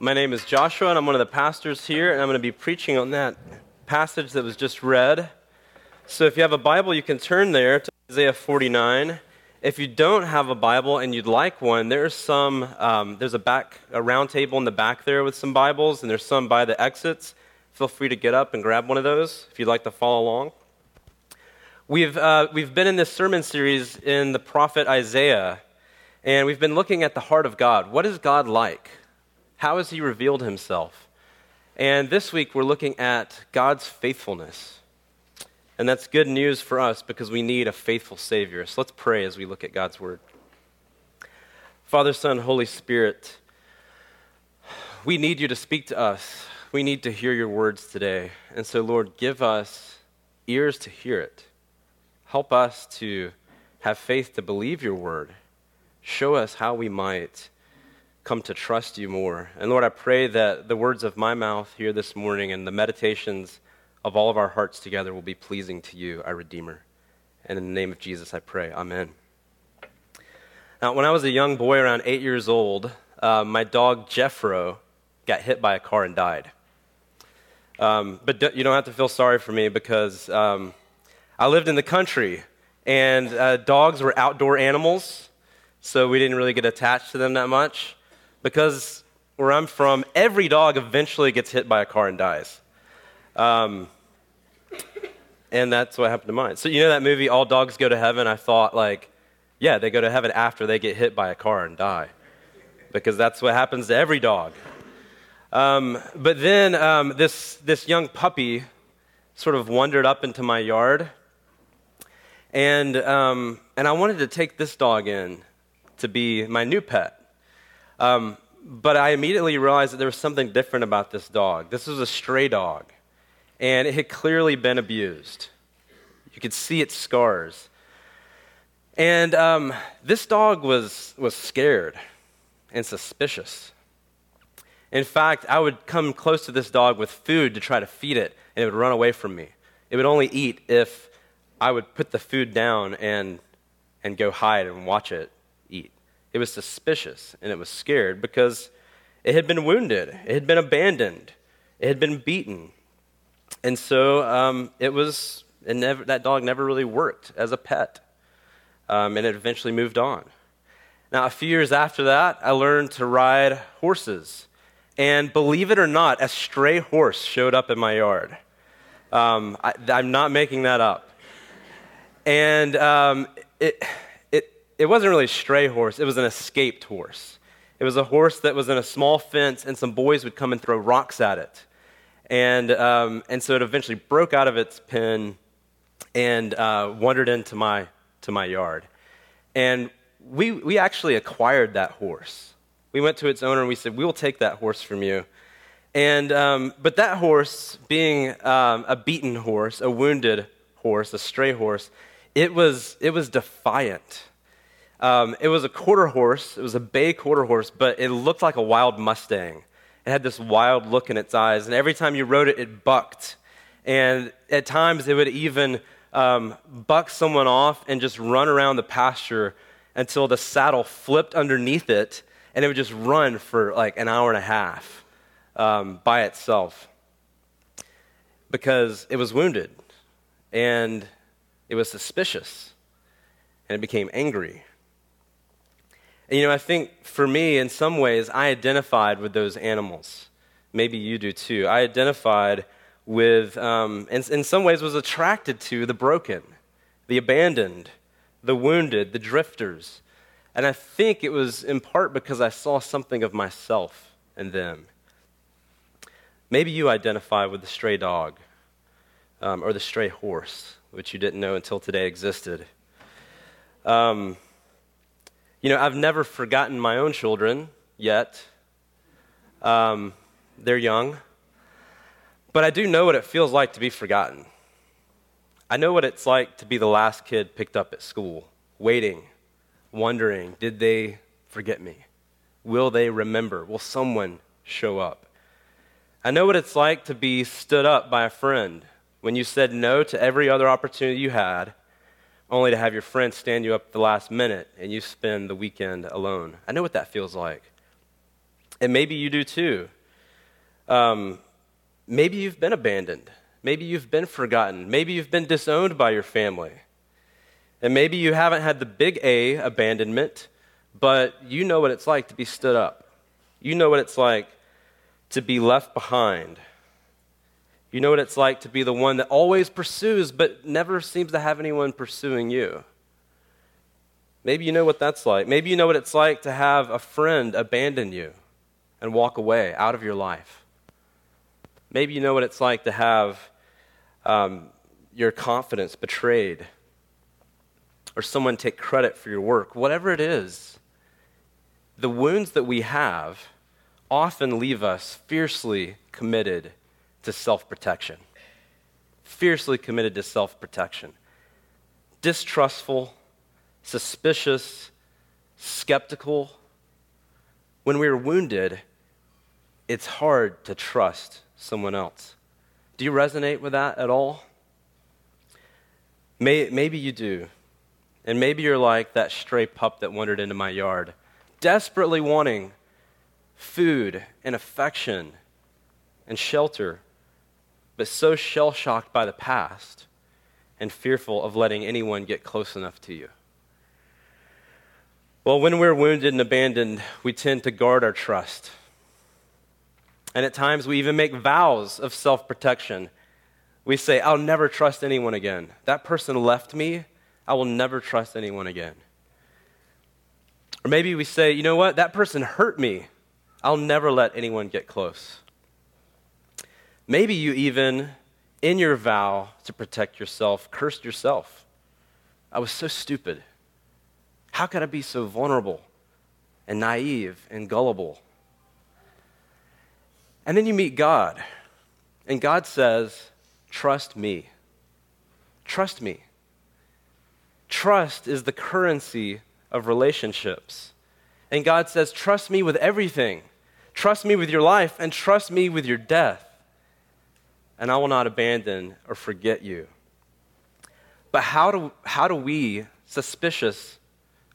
My name is Joshua, and I'm one of the pastors here, and I'm going to be preaching on that passage that was just read. So if you have a Bible, you can turn there to Isaiah 49. If you don't have a Bible and you'd like one, there's some. Um, there's a back a round table in the back there with some Bibles, and there's some by the exits. Feel free to get up and grab one of those if you'd like to follow along. We've uh, we've been in this sermon series in the prophet Isaiah, and we've been looking at the heart of God. What is God like? How has He revealed Himself? And this week we're looking at God's faithfulness. And that's good news for us because we need a faithful Savior. So let's pray as we look at God's Word. Father, Son, Holy Spirit, we need you to speak to us. We need to hear your words today. And so, Lord, give us ears to hear it. Help us to have faith to believe your word. Show us how we might come to trust you more. And Lord, I pray that the words of my mouth here this morning and the meditations of all of our hearts together will be pleasing to you, our Redeemer. And in the name of Jesus, I pray. Amen. Now, when I was a young boy, around eight years old, uh, my dog Jeffro got hit by a car and died. Um, but d- you don't have to feel sorry for me because um, I lived in the country, and uh, dogs were outdoor animals, so we didn't really get attached to them that much. Because where I'm from, every dog eventually gets hit by a car and dies. Um, and that's what happened to mine. So, you know that movie, All Dogs Go to Heaven? I thought, like, yeah, they go to heaven after they get hit by a car and die. Because that's what happens to every dog. Um, but then um, this, this young puppy sort of wandered up into my yard. And, um, and I wanted to take this dog in to be my new pet. Um, but I immediately realized that there was something different about this dog. This was a stray dog and it had clearly been abused. You could see its scars. And um, this dog was, was scared and suspicious. In fact, I would come close to this dog with food to try to feed it, and it would run away from me. It would only eat if I would put the food down and, and go hide and watch it. It was suspicious, and it was scared because it had been wounded, it had been abandoned, it had been beaten, and so um, it was, it never, that dog never really worked as a pet. Um, and it eventually moved on. Now, a few years after that, I learned to ride horses. And believe it or not, a stray horse showed up in my yard. Um, I, am not making that up. And um, it, it, wasn't really a stray horse, it was an escaped horse. It was a horse that was in a small fence, and some boys would come and throw rocks at it. And, um, and so it eventually broke out of its pen and uh, wandered into my, to my yard. And we, we actually acquired that horse. We went to its owner and we said, We will take that horse from you. And, um, but that horse, being um, a beaten horse, a wounded horse, a stray horse, it was, it was defiant. Um, it was a quarter horse, it was a bay quarter horse, but it looked like a wild Mustang. It had this wild look in its eyes, and every time you rode it, it bucked. And at times, it would even um, buck someone off and just run around the pasture until the saddle flipped underneath it, and it would just run for like an hour and a half um, by itself because it was wounded and it was suspicious and it became angry. And, you know, I think for me, in some ways, I identified with those animals. Maybe you do too. I identified with, um, and in some ways, was attracted to the broken, the abandoned, the wounded, the drifters. And I think it was in part because I saw something of myself in them. Maybe you identify with the stray dog um, or the stray horse, which you didn't know until today existed. Um, you know, I've never forgotten my own children yet. Um, they're young. But I do know what it feels like to be forgotten. I know what it's like to be the last kid picked up at school, waiting, wondering, did they forget me? Will they remember? Will someone show up? I know what it's like to be stood up by a friend when you said no to every other opportunity you had only to have your friend stand you up the last minute and you spend the weekend alone. I know what that feels like. And maybe you do too. Um, maybe you've been abandoned. Maybe you've been forgotten. Maybe you've been disowned by your family. And maybe you haven't had the big A abandonment, but you know what it's like to be stood up. You know what it's like to be left behind. You know what it's like to be the one that always pursues, but never seems to have anyone pursuing you. Maybe you know what that's like. Maybe you know what it's like to have a friend abandon you and walk away out of your life. Maybe you know what it's like to have um, your confidence betrayed or someone take credit for your work. Whatever it is, the wounds that we have often leave us fiercely committed to self protection. Fiercely committed to self protection. Distrustful, suspicious, skeptical. When we are wounded, it's hard to trust someone else. Do you resonate with that at all? May, maybe you do. And maybe you're like that stray pup that wandered into my yard, desperately wanting food and affection and shelter, but so shell shocked by the past and fearful of letting anyone get close enough to you. Well, when we're wounded and abandoned, we tend to guard our trust. And at times, we even make vows of self protection. We say, I'll never trust anyone again. That person left me. I will never trust anyone again. Or maybe we say, you know what? That person hurt me. I'll never let anyone get close. Maybe you even, in your vow to protect yourself, cursed yourself. I was so stupid. How could I be so vulnerable and naive and gullible? And then you meet God, and God says, Trust me. Trust me. Trust is the currency of relationships. And God says, Trust me with everything. Trust me with your life, and trust me with your death. And I will not abandon or forget you. But how do, how do we, suspicious,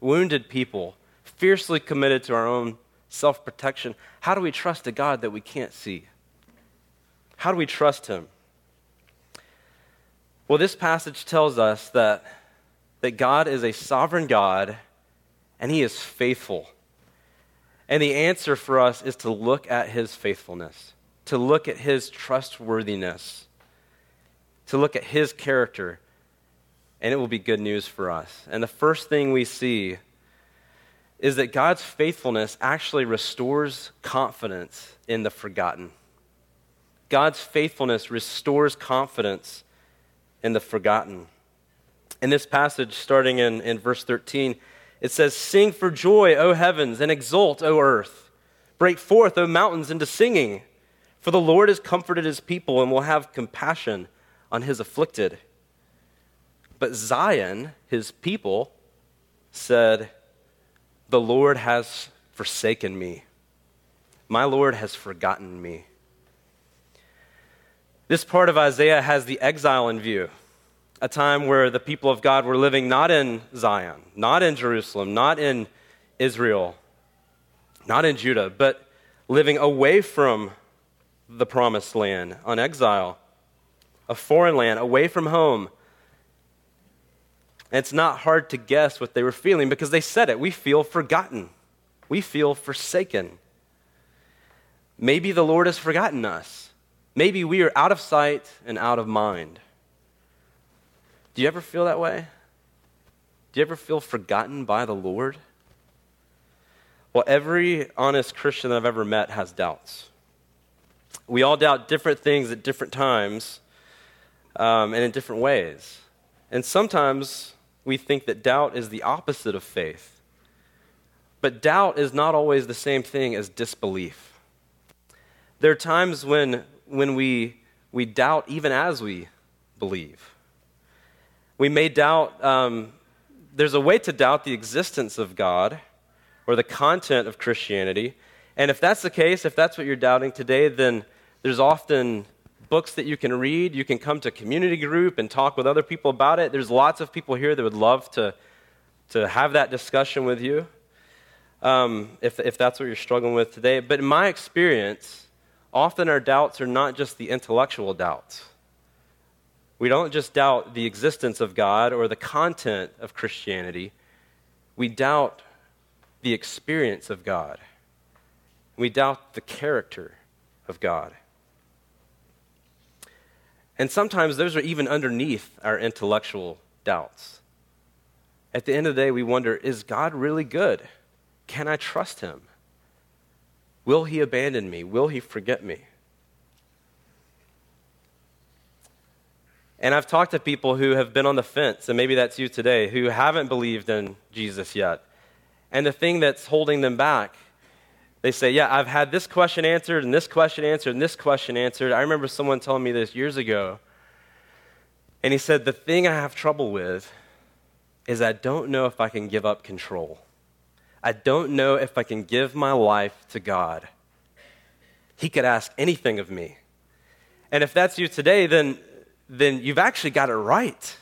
wounded people, fiercely committed to our own self protection, how do we trust a God that we can't see? How do we trust Him? Well, this passage tells us that, that God is a sovereign God and He is faithful. And the answer for us is to look at His faithfulness, to look at His trustworthiness, to look at His character, and it will be good news for us. And the first thing we see is that God's faithfulness actually restores confidence in the forgotten. God's faithfulness restores confidence in the forgotten. In this passage, starting in, in verse 13, it says, Sing for joy, O heavens, and exult, O earth. Break forth, O mountains, into singing. For the Lord has comforted his people and will have compassion on his afflicted. But Zion, his people, said, the Lord has forsaken me. My Lord has forgotten me. This part of Isaiah has the exile in view, a time where the people of God were living not in Zion, not in Jerusalem, not in Israel, not in Judah, but living away from the promised land on exile, a foreign land, away from home and it's not hard to guess what they were feeling because they said it. We feel forgotten, we feel forsaken. Maybe the Lord has forgotten us. Maybe we are out of sight and out of mind. Do you ever feel that way? Do you ever feel forgotten by the Lord? Well, every honest Christian that I've ever met has doubts. We all doubt different things at different times um, and in different ways. And sometimes we think that doubt is the opposite of faith. But doubt is not always the same thing as disbelief. There are times when, when we, we doubt even as we believe. We may doubt, um, there's a way to doubt the existence of God or the content of Christianity. And if that's the case, if that's what you're doubting today, then there's often books that you can read. You can come to community group and talk with other people about it. There's lots of people here that would love to, to have that discussion with you. um, if, if that's what you're struggling with today. But in my experience, often our doubts are not just the intellectual doubts. We don't just doubt the existence of God or the content of Christianity, we doubt the experience of God. We doubt the character of God. And sometimes those are even underneath our intellectual doubts. At the end of the day, we wonder is God really good? Can I trust him? Will he abandon me? Will he forget me? And I've talked to people who have been on the fence, and maybe that's you today, who haven't believed in Jesus yet. And the thing that's holding them back, they say, Yeah, I've had this question answered, and this question answered, and this question answered. I remember someone telling me this years ago. And he said, The thing I have trouble with is I don't know if I can give up control. I don't know if I can give my life to God. He could ask anything of me. And if that's you today, then then you've actually got it right.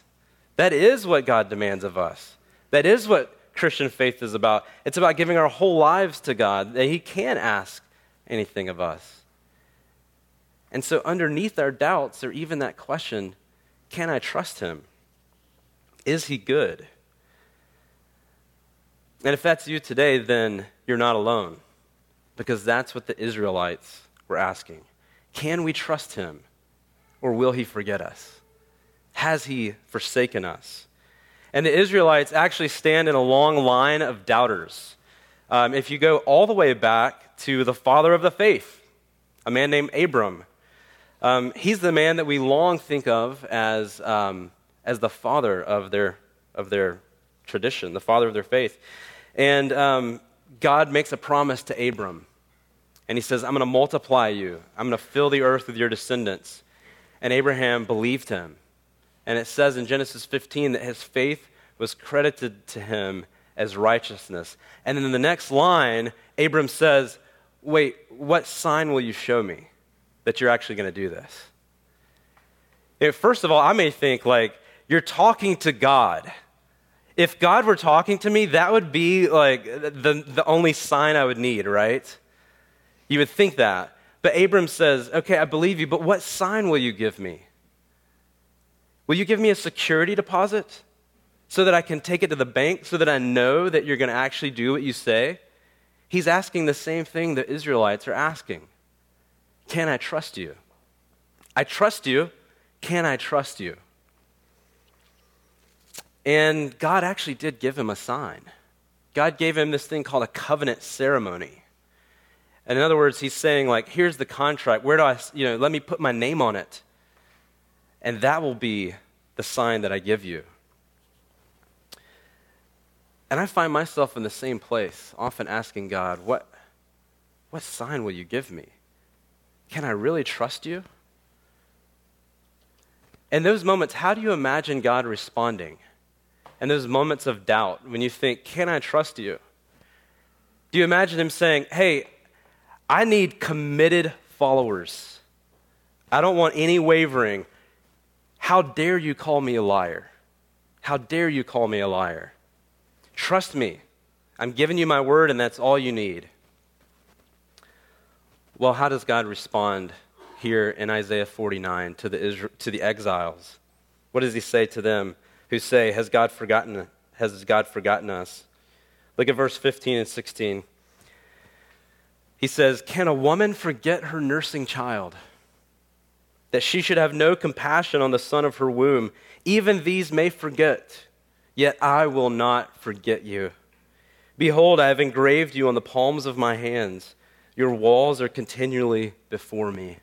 That is what God demands of us. That is what Christian faith is about. It's about giving our whole lives to God, that He can ask anything of us. And so, underneath our doubts, or even that question, can I trust Him? Is He good? And if that's you today, then you're not alone, because that's what the Israelites were asking. Can we trust Him? or will he forget us? Has he forsaken us? And the Israelites actually stand in a long line of doubters. Um, if you go all the way back to the father of the faith, a man named Abram, um, he's the man that we long think of as, um, as the father of their, of their tradition, the father of their faith. And um, God makes a promise to Abram. And he says, I'm going to multiply you, I'm going to fill the earth with your descendants. And Abraham believed him. And it says in Genesis 15 that his faith was credited to him as righteousness. And then in the next line, Abram says, Wait, what sign will you show me that you're actually going to do this? If, first of all, I may think, like, you're talking to God. If God were talking to me, that would be like the, the only sign I would need, right? You would think that. But Abram says, Okay, I believe you, but what sign will you give me? Will you give me a security deposit so that I can take it to the bank so that I know that you're going to actually do what you say? He's asking the same thing the Israelites are asking Can I trust you? I trust you. Can I trust you? And God actually did give him a sign. God gave him this thing called a covenant ceremony. And in other words, he's saying, like, here's the contract. Where do I, you know, let me put my name on it. And that will be the sign that I give you. And I find myself in the same place, often asking God, what, what sign will you give me? Can I really trust you? In those moments, how do you imagine God responding? In those moments of doubt, when you think, can I trust you? Do you imagine him saying, hey, I need committed followers. I don't want any wavering. How dare you call me a liar? How dare you call me a liar? Trust me. I'm giving you my word, and that's all you need. Well, how does God respond here in Isaiah 49 to the, Isra- to the exiles? What does he say to them who say, Has God forgotten, has God forgotten us? Look at verse 15 and 16. He says, Can a woman forget her nursing child? That she should have no compassion on the son of her womb. Even these may forget, yet I will not forget you. Behold, I have engraved you on the palms of my hands. Your walls are continually before me.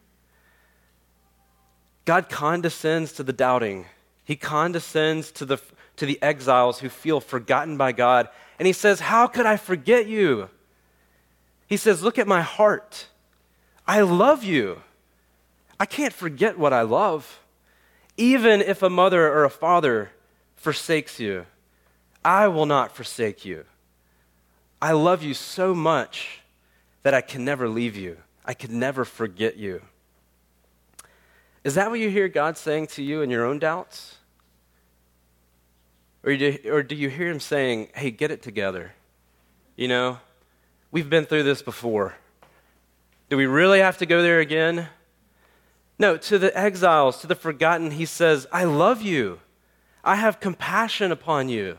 God condescends to the doubting. He condescends to the, to the exiles who feel forgotten by God. And he says, How could I forget you? He says, Look at my heart. I love you. I can't forget what I love. Even if a mother or a father forsakes you, I will not forsake you. I love you so much that I can never leave you. I can never forget you. Is that what you hear God saying to you in your own doubts? Or do, or do you hear Him saying, hey, get it together? You know, We've been through this before. Do we really have to go there again? No, to the exiles, to the forgotten, he says, I love you. I have compassion upon you.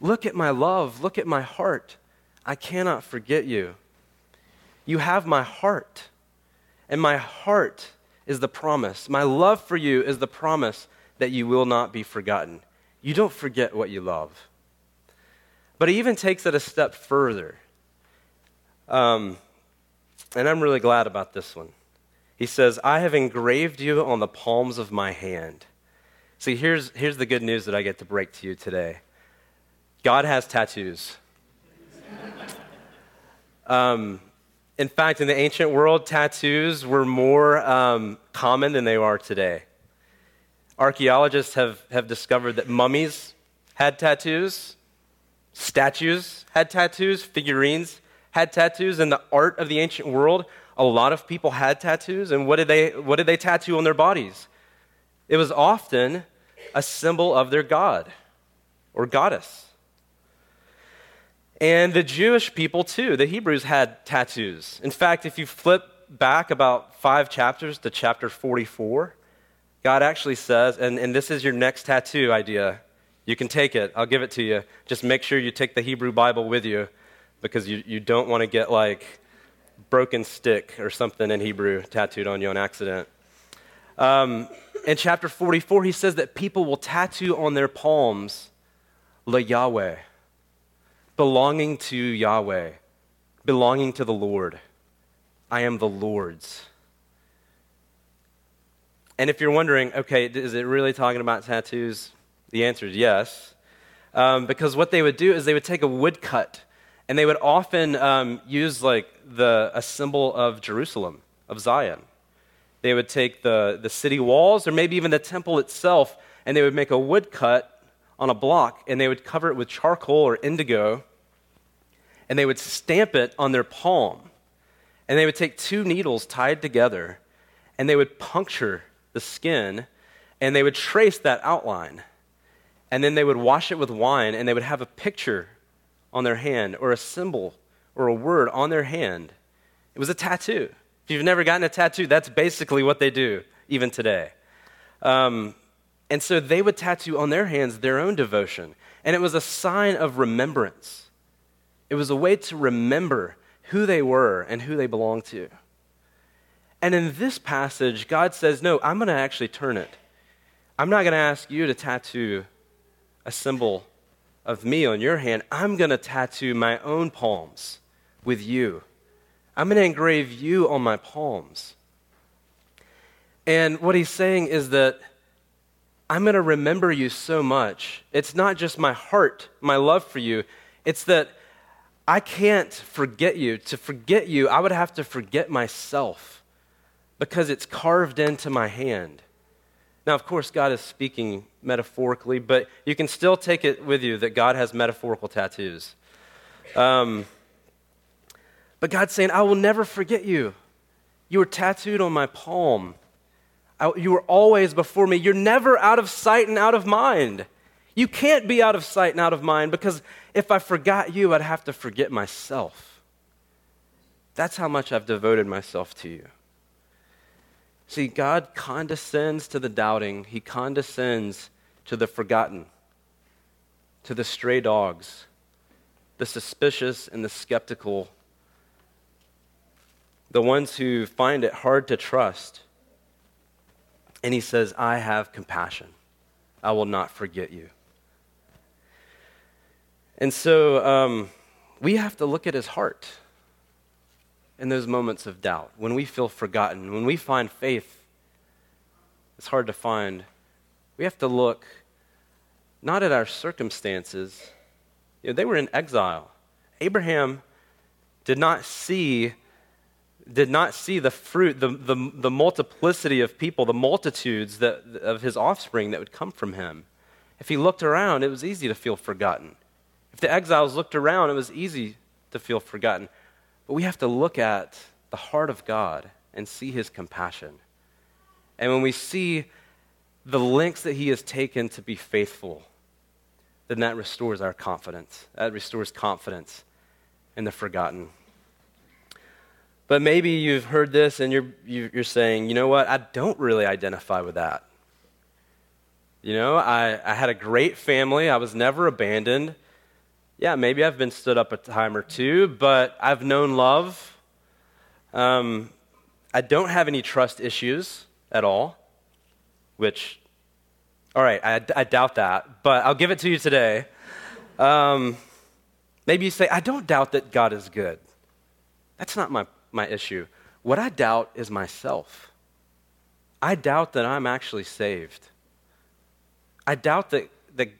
Look at my love. Look at my heart. I cannot forget you. You have my heart. And my heart is the promise. My love for you is the promise that you will not be forgotten. You don't forget what you love. But he even takes it a step further. Um, and I'm really glad about this one. He says, I have engraved you on the palms of my hand. See, here's, here's the good news that I get to break to you today God has tattoos. um, in fact, in the ancient world, tattoos were more um, common than they are today. Archaeologists have, have discovered that mummies had tattoos, statues had tattoos, figurines had tattoos. In the art of the ancient world, a lot of people had tattoos. And what did they, what did they tattoo on their bodies? It was often a symbol of their god or goddess. And the Jewish people, too, the Hebrews had tattoos. In fact, if you flip back about five chapters to chapter 44, God actually says, and, and this is your next tattoo idea. You can take it, I'll give it to you. Just make sure you take the Hebrew Bible with you because you, you don't want to get like broken stick or something in Hebrew tattooed on you on accident. Um, in chapter 44, he says that people will tattoo on their palms, La Yahweh, belonging to Yahweh, belonging to the Lord. I am the Lord's. And if you're wondering, okay, is it really talking about tattoos? The answer is yes. Um, because what they would do is they would take a woodcut and they would often um, use like the, a symbol of Jerusalem, of Zion. They would take the, the city walls or maybe even the temple itself, and they would make a woodcut on a block, and they would cover it with charcoal or indigo, and they would stamp it on their palm. And they would take two needles tied together, and they would puncture the skin, and they would trace that outline. And then they would wash it with wine, and they would have a picture on their hand or a symbol or a word on their hand. It was a tattoo. If you've never gotten a tattoo, that's basically what they do, even today. Um, and so they would tattoo on their hands their own devotion. And it was a sign of remembrance. It was a way to remember who they were and who they belonged to. And in this passage, God says, No, I'm going to actually turn it. I'm not going to ask you to tattoo a symbol of me on your hand, I'm going to tattoo my own palms with you. I'm going to engrave you on my palms. And what he's saying is that I'm going to remember you so much. It's not just my heart, my love for you. It's that I can't forget you. To forget you, I would have to forget myself because it's carved into my hand. Now, of course, God is speaking metaphorically, but you can still take it with you that God has metaphorical tattoos. Um, but God's saying, I will never forget you. You were tattooed on my palm. I, you were always before me. You're never out of sight and out of mind. You can't be out of sight and out of mind because if I forgot you, I'd have to forget myself. That's how much I've devoted myself to you. See, God condescends to the doubting, He condescends to the forgotten, to the stray dogs, the suspicious and the skeptical, the ones who find it hard to trust. And He says, I have compassion. I will not forget you. And so um, we have to look at His heart in those moments of doubt, when we feel forgotten, when we find faith, it's hard to find. We have to look not at our circumstances. You know, they were in exile. Abraham did not see did not see the fruit, the, the, the multiplicity of people, the multitudes that, of his offspring that would come from him. If he looked around, it was easy to feel forgotten. If the exiles looked around, it was easy to feel forgotten. But we have to look at the heart of God and see his compassion. And when we see the lengths that he has taken to be faithful, then that restores our confidence. That restores confidence. in the forgotten. But maybe you've heard this and you're, you're saying, you know what, I don't really identify with that. You know, I, I had a great family, I was never abandoned. Yeah, maybe I've been stood up a time or two, but I've known love. Um, I don't have any trust issues at all, which, all right, I, I doubt that, but I'll give it to you today. Um, maybe you say, I don't doubt that God is good. That's not my my issue. What I doubt is myself. I doubt that I'm actually saved. I doubt that, that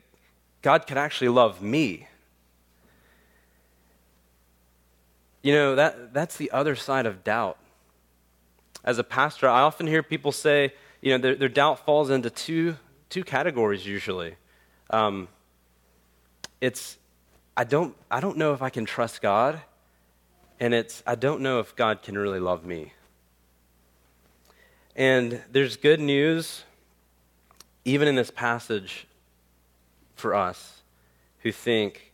God can actually love me. You know, that, that's the other side of doubt. As a pastor, I often hear people say, you know, their, their doubt falls into two, two categories usually. Um, it's, I don't, I don't know if I can trust God, and it's, I don't know if God can really love me. And there's good news, even in this passage, for us who think,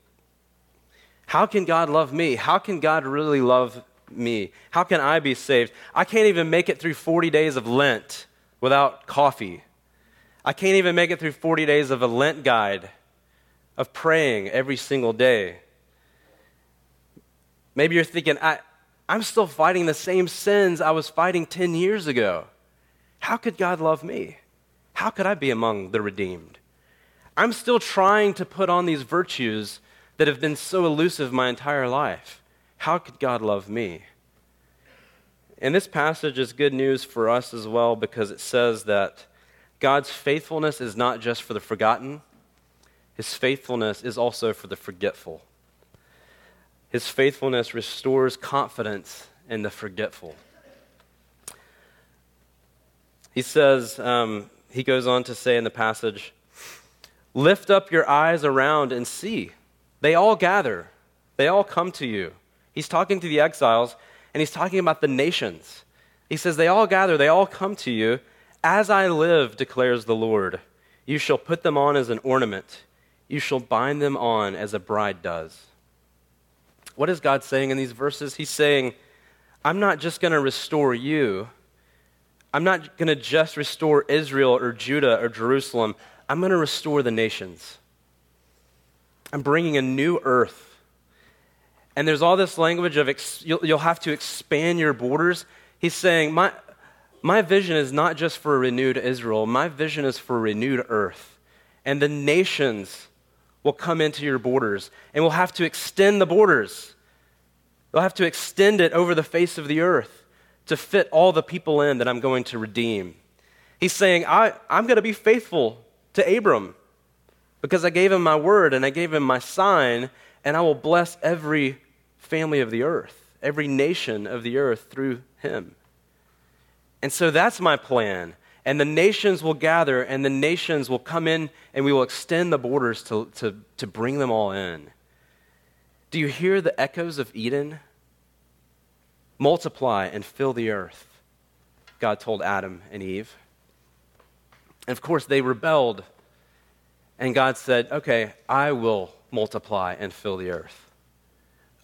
how can God love me? How can God really love me? How can I be saved? I can't even make it through 40 days of Lent without coffee. I can't even make it through 40 days of a Lent guide of praying every single day. Maybe you're thinking, I, I'm still fighting the same sins I was fighting 10 years ago. How could God love me? How could I be among the redeemed? I'm still trying to put on these virtues that have been so elusive my entire life. How could God love me? And this passage is good news for us as well because it says that God's faithfulness is not just for the forgotten, His faithfulness is also for the forgetful. His faithfulness restores confidence in the forgetful. He says, um, he goes on to say in the passage, Lift up your eyes around and see. They all gather, they all come to you. He's talking to the exiles, and he's talking about the nations. He says, They all gather, they all come to you. As I live, declares the Lord, you shall put them on as an ornament, you shall bind them on as a bride does. What is God saying in these verses? He's saying, I'm not just going to restore you. I'm not going to just restore Israel or Judah or Jerusalem. I'm going to restore the nations. I'm bringing a new earth. And there's all this language of ex- you'll, you'll have to expand your borders. He's saying, my, my vision is not just for a renewed Israel, my vision is for renewed earth. And the nations will come into your borders, and we'll have to extend the borders. They'll have to extend it over the face of the earth to fit all the people in that I'm going to redeem. He's saying, I, I'm going to be faithful to Abram because I gave him my word and I gave him my sign, and I will bless every family of the earth, every nation of the earth through him. And so that's my plan and the nations will gather, and the nations will come in, and we will extend the borders to, to, to bring them all in. Do you hear the echoes of Eden? Multiply and fill the earth, God told Adam and Eve. And of course, they rebelled, and God said, Okay, I will multiply and fill the earth.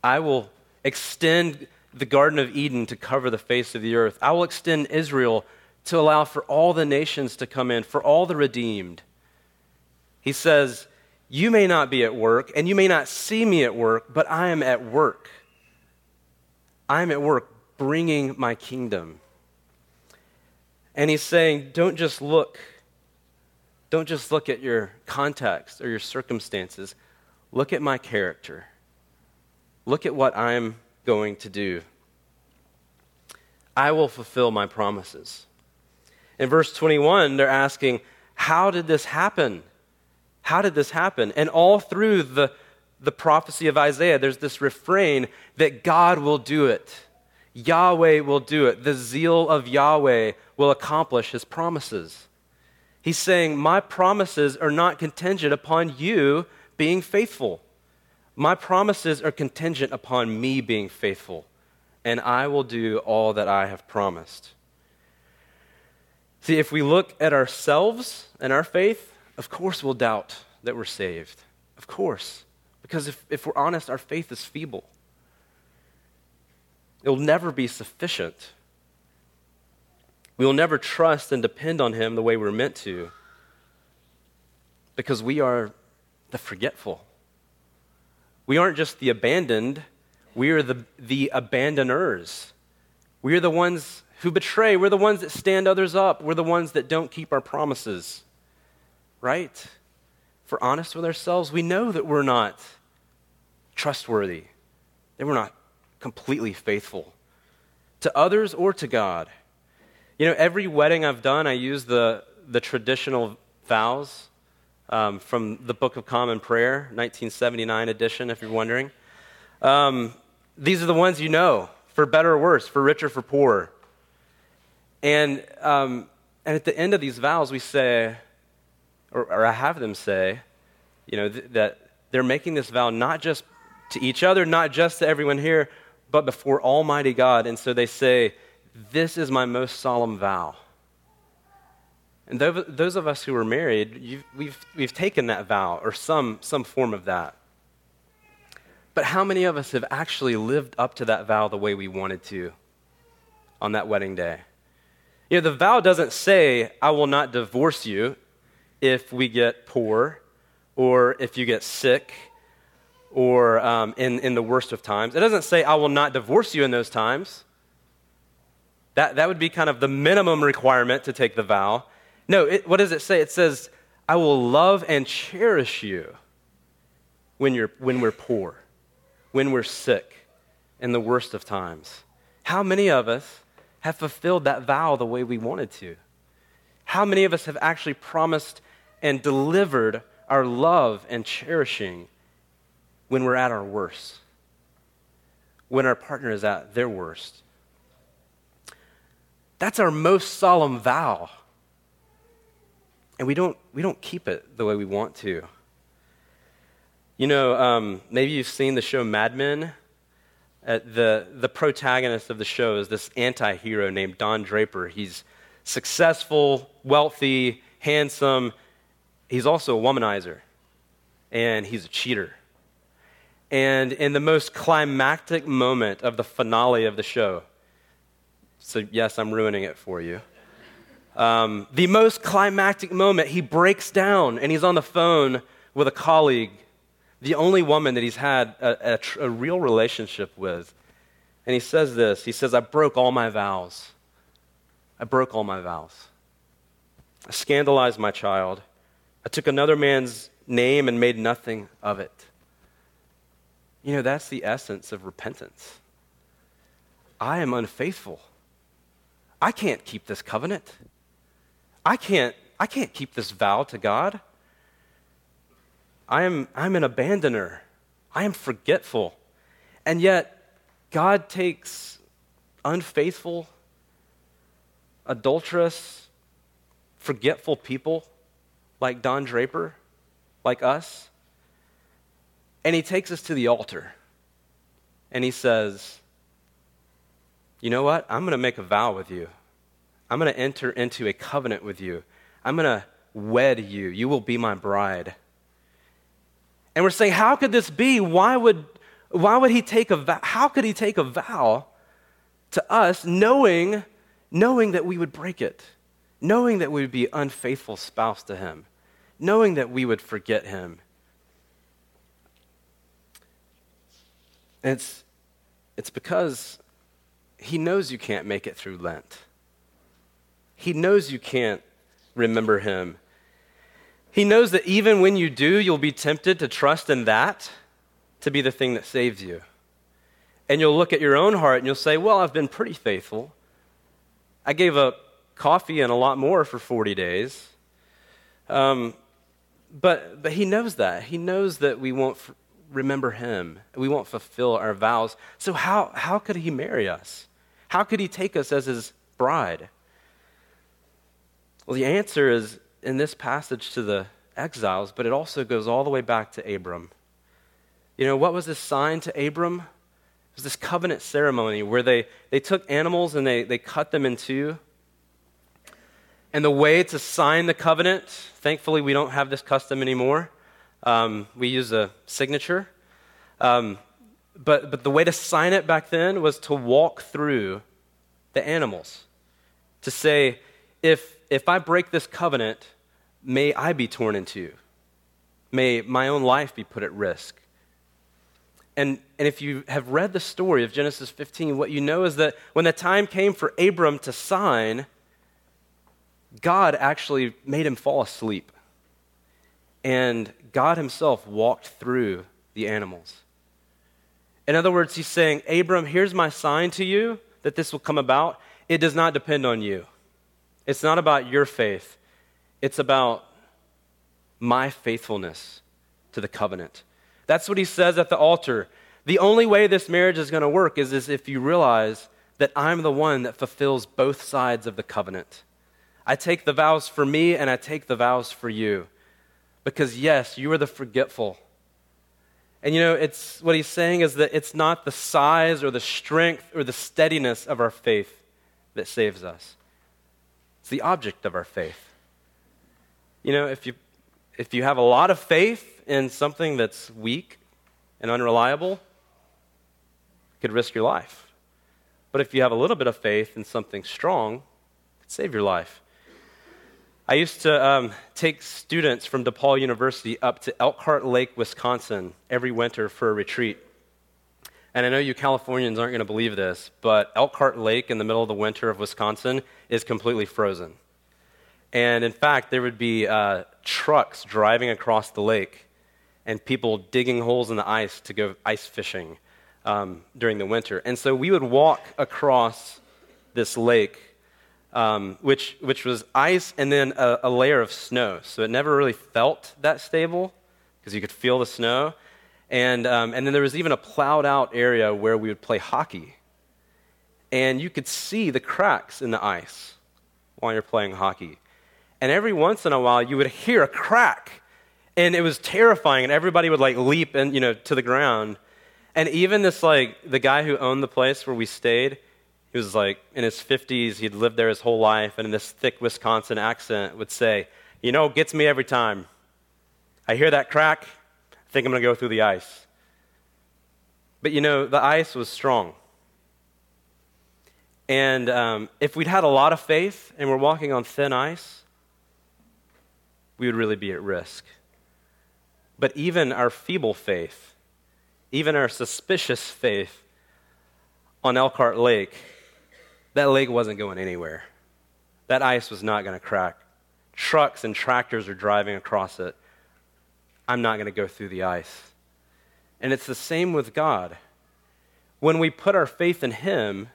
I will extend the Garden of Eden to cover the face of the earth. I will extend Israel to allow for all the nations to come in, for all the redeemed. He says, You may not be at work, and you may not see me at work, but I am at work. I am at work bringing my kingdom. And he's saying, Don't just look. Don't just look at your context or your circumstances. Look at my character. Look at what I'm going to do. I will fulfill my promises. In verse 21, they're asking, How did this happen? How did this happen? And all through the, the prophecy of Isaiah, there's this refrain that God will do it. Yahweh will do it. The zeal of Yahweh will accomplish his promises. He's saying, My promises are not contingent upon you being faithful. My promises are contingent upon me being faithful, and I will do all that I have promised. See, if we look at ourselves and our faith, of course we'll doubt that we're saved. Of course. Because if, if we're honest, our faith is feeble. it will never be sufficient. We will never trust and depend on Him the way we're meant to because we are the forgetful. We aren't just the abandoned, we are the, the abandoners. We are the ones who betray. We're the ones that stand others up. We're the ones that don't keep our promises. Right? If we're honest with ourselves, we know that we're not trustworthy, that we're not completely faithful to others or to God. You know, every wedding I've done, I use the, the traditional vows um, from the Book of Common Prayer, 1979 edition, if you're wondering. Um, these are the ones you know, for better or worse, for richer, for poor. And, um, and at the end of these vows, we say, or, or I have them say, you know, th- that they're making this vow not just to each other, not just to everyone here, but before Almighty God. And so they say, This is my most solemn vow. And those of us who are married, we've, we've taken that vow or some, some form of that. But how many of us have actually lived up to that vow the way we wanted to on that wedding day? You know, the vow doesn't say, I will not divorce you if we get poor or if you get sick or um, in, in the worst of times. It doesn't say, I will not divorce you in those times. That, that would be kind of the minimum requirement to take the vow. No, it, what does it say? It says, I will love and cherish you when, you're, when we're poor, when we're sick, in the worst of times. How many of us have fulfilled that vow the way we wanted to? How many of us have actually promised and delivered our love and cherishing when we're at our worst, when our partner is at their worst? That's our most solemn vow and we don't, we don't keep it the way we want to. You know, um, maybe you've seen the show Mad Men. Uh, the, the protagonist of the show is this anti hero named Don Draper. He's successful, wealthy, handsome. He's also a womanizer, and he's a cheater. And in the most climactic moment of the finale of the show, so yes, I'm ruining it for you. Um, the most climactic moment, he breaks down and he's on the phone with a colleague, the only woman that he's had a, a, a real relationship with. And he says this He says, I broke all my vows. I broke all my vows. I scandalized my child. I took another man's name and made nothing of it. You know, that's the essence of repentance. I am unfaithful. I can't keep this covenant. I can't, I can't keep this vow to God. I am, I'm an abandoner. I am forgetful. And yet, God takes unfaithful, adulterous, forgetful people like Don Draper, like us, and He takes us to the altar. And He says, You know what? I'm going to make a vow with you. I'm going to enter into a covenant with you. I'm going to wed you. You will be my bride. And we're saying, how could this be? Why would, why would he take a vow? How could he take a vow to us knowing, knowing that we would break it? Knowing that we would be unfaithful spouse to him? Knowing that we would forget him? It's, it's because he knows you can't make it through Lent. He knows you can't remember him. He knows that even when you do, you'll be tempted to trust in that to be the thing that saves you. And you'll look at your own heart and you'll say, Well, I've been pretty faithful. I gave up coffee and a lot more for 40 days. Um, but, but he knows that. He knows that we won't f- remember him, we won't fulfill our vows. So, how, how could he marry us? How could he take us as his bride? Well, the answer is in this passage to the exiles, but it also goes all the way back to Abram. You know, what was this sign to Abram? It was this covenant ceremony where they, they took animals and they, they cut them in two. And the way to sign the covenant, thankfully, we don't have this custom anymore. Um, we use a signature. Um, but, but the way to sign it back then was to walk through the animals. To say, if, if I break this covenant, may I be torn in two. May my own life be put at risk. And, and if you have read the story of Genesis 15, what you know is that when the time came for Abram to sign, God actually made him fall asleep. And God himself walked through the animals. In other words, he's saying, Abram, here's my sign to you that this will come about. It does not depend on you. It's not about your faith, it's about my faithfulness to the covenant. That's what he says at the altar. The only way this marriage is going to work is, is if you realize that I'm the one that fulfills both sides of the covenant. I take the vows for me and I take the vows for you. Because, yes, you are the forgetful. And you know, it's what he's saying is that it's not the size or the strength or the steadiness of our faith that saves us. It's the object of our faith. You know, if you if you have a lot of faith in something that's weak and unreliable, you could risk your life. But if you have a little bit of faith in something strong, could save your life. I used to um, take students from DePaul University up to Elkhart Lake, Wisconsin, every winter for a retreat. And I know you Californians aren't going to believe this, but Elkhart Lake in the middle of the winter of Wisconsin is completely frozen. And in fact, there would be uh, trucks driving across the lake and people digging holes in the ice to go ice fishing um, during the winter. And so we would walk across this lake, um, which, which was ice and then a, a layer of snow. So it never really felt that stable because you could feel the snow. And, um, and then there was even a plowed out area where we would play hockey. And you could see the cracks in the ice while you're playing hockey. And every once in a while, you would hear a crack. And it was terrifying, and everybody would like leap and you know to the ground. And even this like the guy who owned the place where we stayed, he was like in his 50s, he'd lived there his whole life, and in this thick Wisconsin accent would say, You know, gets me every time. I hear that crack, I think I'm going to go through the ice. But you know, the ice was strong. And um, if we'd had a lot of faith and we're walking on thin ice, we would really be at risk. But even our feeble faith, even our suspicious faith on Elkhart Lake, that lake wasn't going anywhere. That ice was not going to crack. Trucks and tractors are driving across it. I'm not going to go through the ice. And it's the same with God. When we put our faith in Him,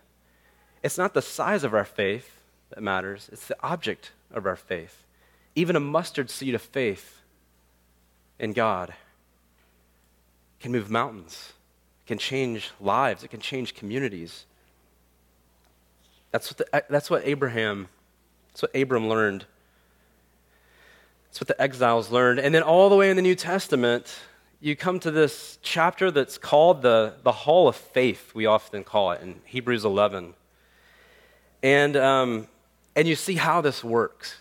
it's not the size of our faith that matters, it's the object of our faith. Even a mustard seed of faith in God can move mountains, it can change lives, it can change communities. That's what, the, that's what Abraham, that's what Abram learned. That's what the exiles learned. And then all the way in the New Testament, you come to this chapter that's called the, the Hall of Faith, we often call it in Hebrews 11. And, um, and you see how this works.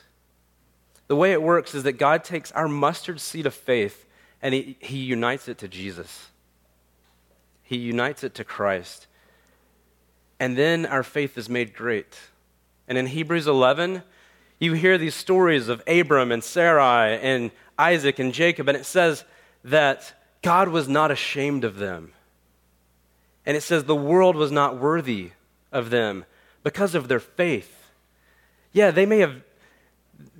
The way it works is that God takes our mustard seed of faith and he, he unites it to Jesus. He unites it to Christ. And then our faith is made great. And in Hebrews 11, you hear these stories of Abram and Sarai and Isaac and Jacob, and it says that God was not ashamed of them. And it says the world was not worthy of them because of their faith. Yeah, they may have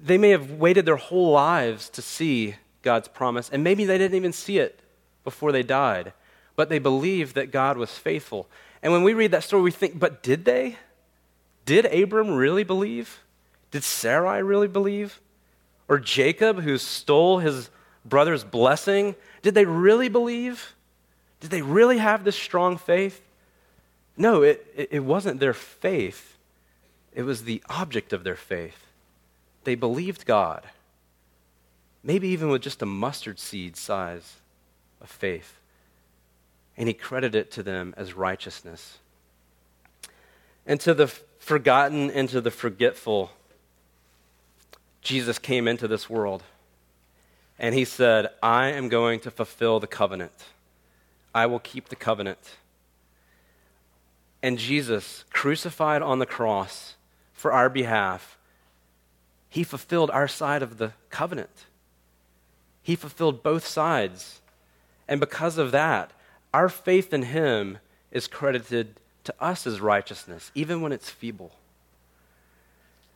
they may have waited their whole lives to see God's promise, and maybe they didn't even see it before they died, but they believed that God was faithful. And when we read that story, we think, but did they? Did Abram really believe? Did Sarai really believe? Or Jacob, who stole his brother's blessing, did they really believe? Did they really have this strong faith? No, it, it wasn't their faith, it was the object of their faith. They believed God, maybe even with just a mustard seed size of faith. And he credited it to them as righteousness. And to the forgotten and to the forgetful, Jesus came into this world. And he said, I am going to fulfill the covenant. I will keep the covenant. And Jesus, crucified on the cross for our behalf, he fulfilled our side of the covenant. He fulfilled both sides. And because of that, our faith in him is credited to us as righteousness, even when it's feeble.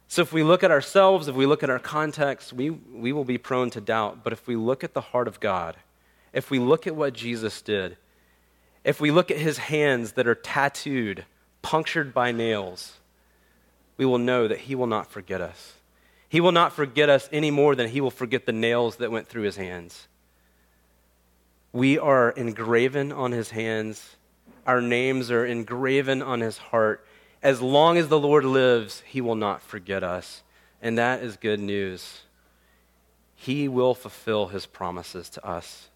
So if we look at ourselves, if we look at our context, we, we will be prone to doubt. But if we look at the heart of God, if we look at what Jesus did, if we look at his hands that are tattooed, punctured by nails, we will know that he will not forget us. He will not forget us any more than he will forget the nails that went through his hands. We are engraven on his hands, our names are engraven on his heart. As long as the Lord lives, he will not forget us. And that is good news. He will fulfill his promises to us.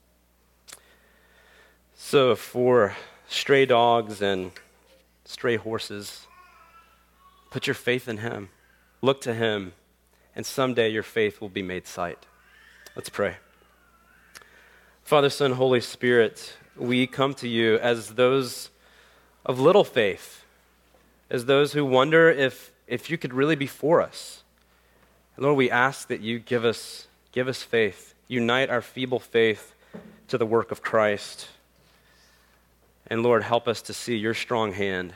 So, for stray dogs and stray horses, put your faith in him. Look to him, and someday your faith will be made sight. Let's pray. Father, Son, Holy Spirit, we come to you as those of little faith as those who wonder if, if you could really be for us. Lord, we ask that you give us, give us faith, unite our feeble faith to the work of Christ. And Lord, help us to see your strong hand.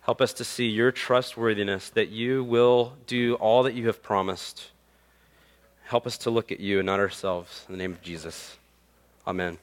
Help us to see your trustworthiness, that you will do all that you have promised. Help us to look at you and not ourselves. In the name of Jesus. Amen.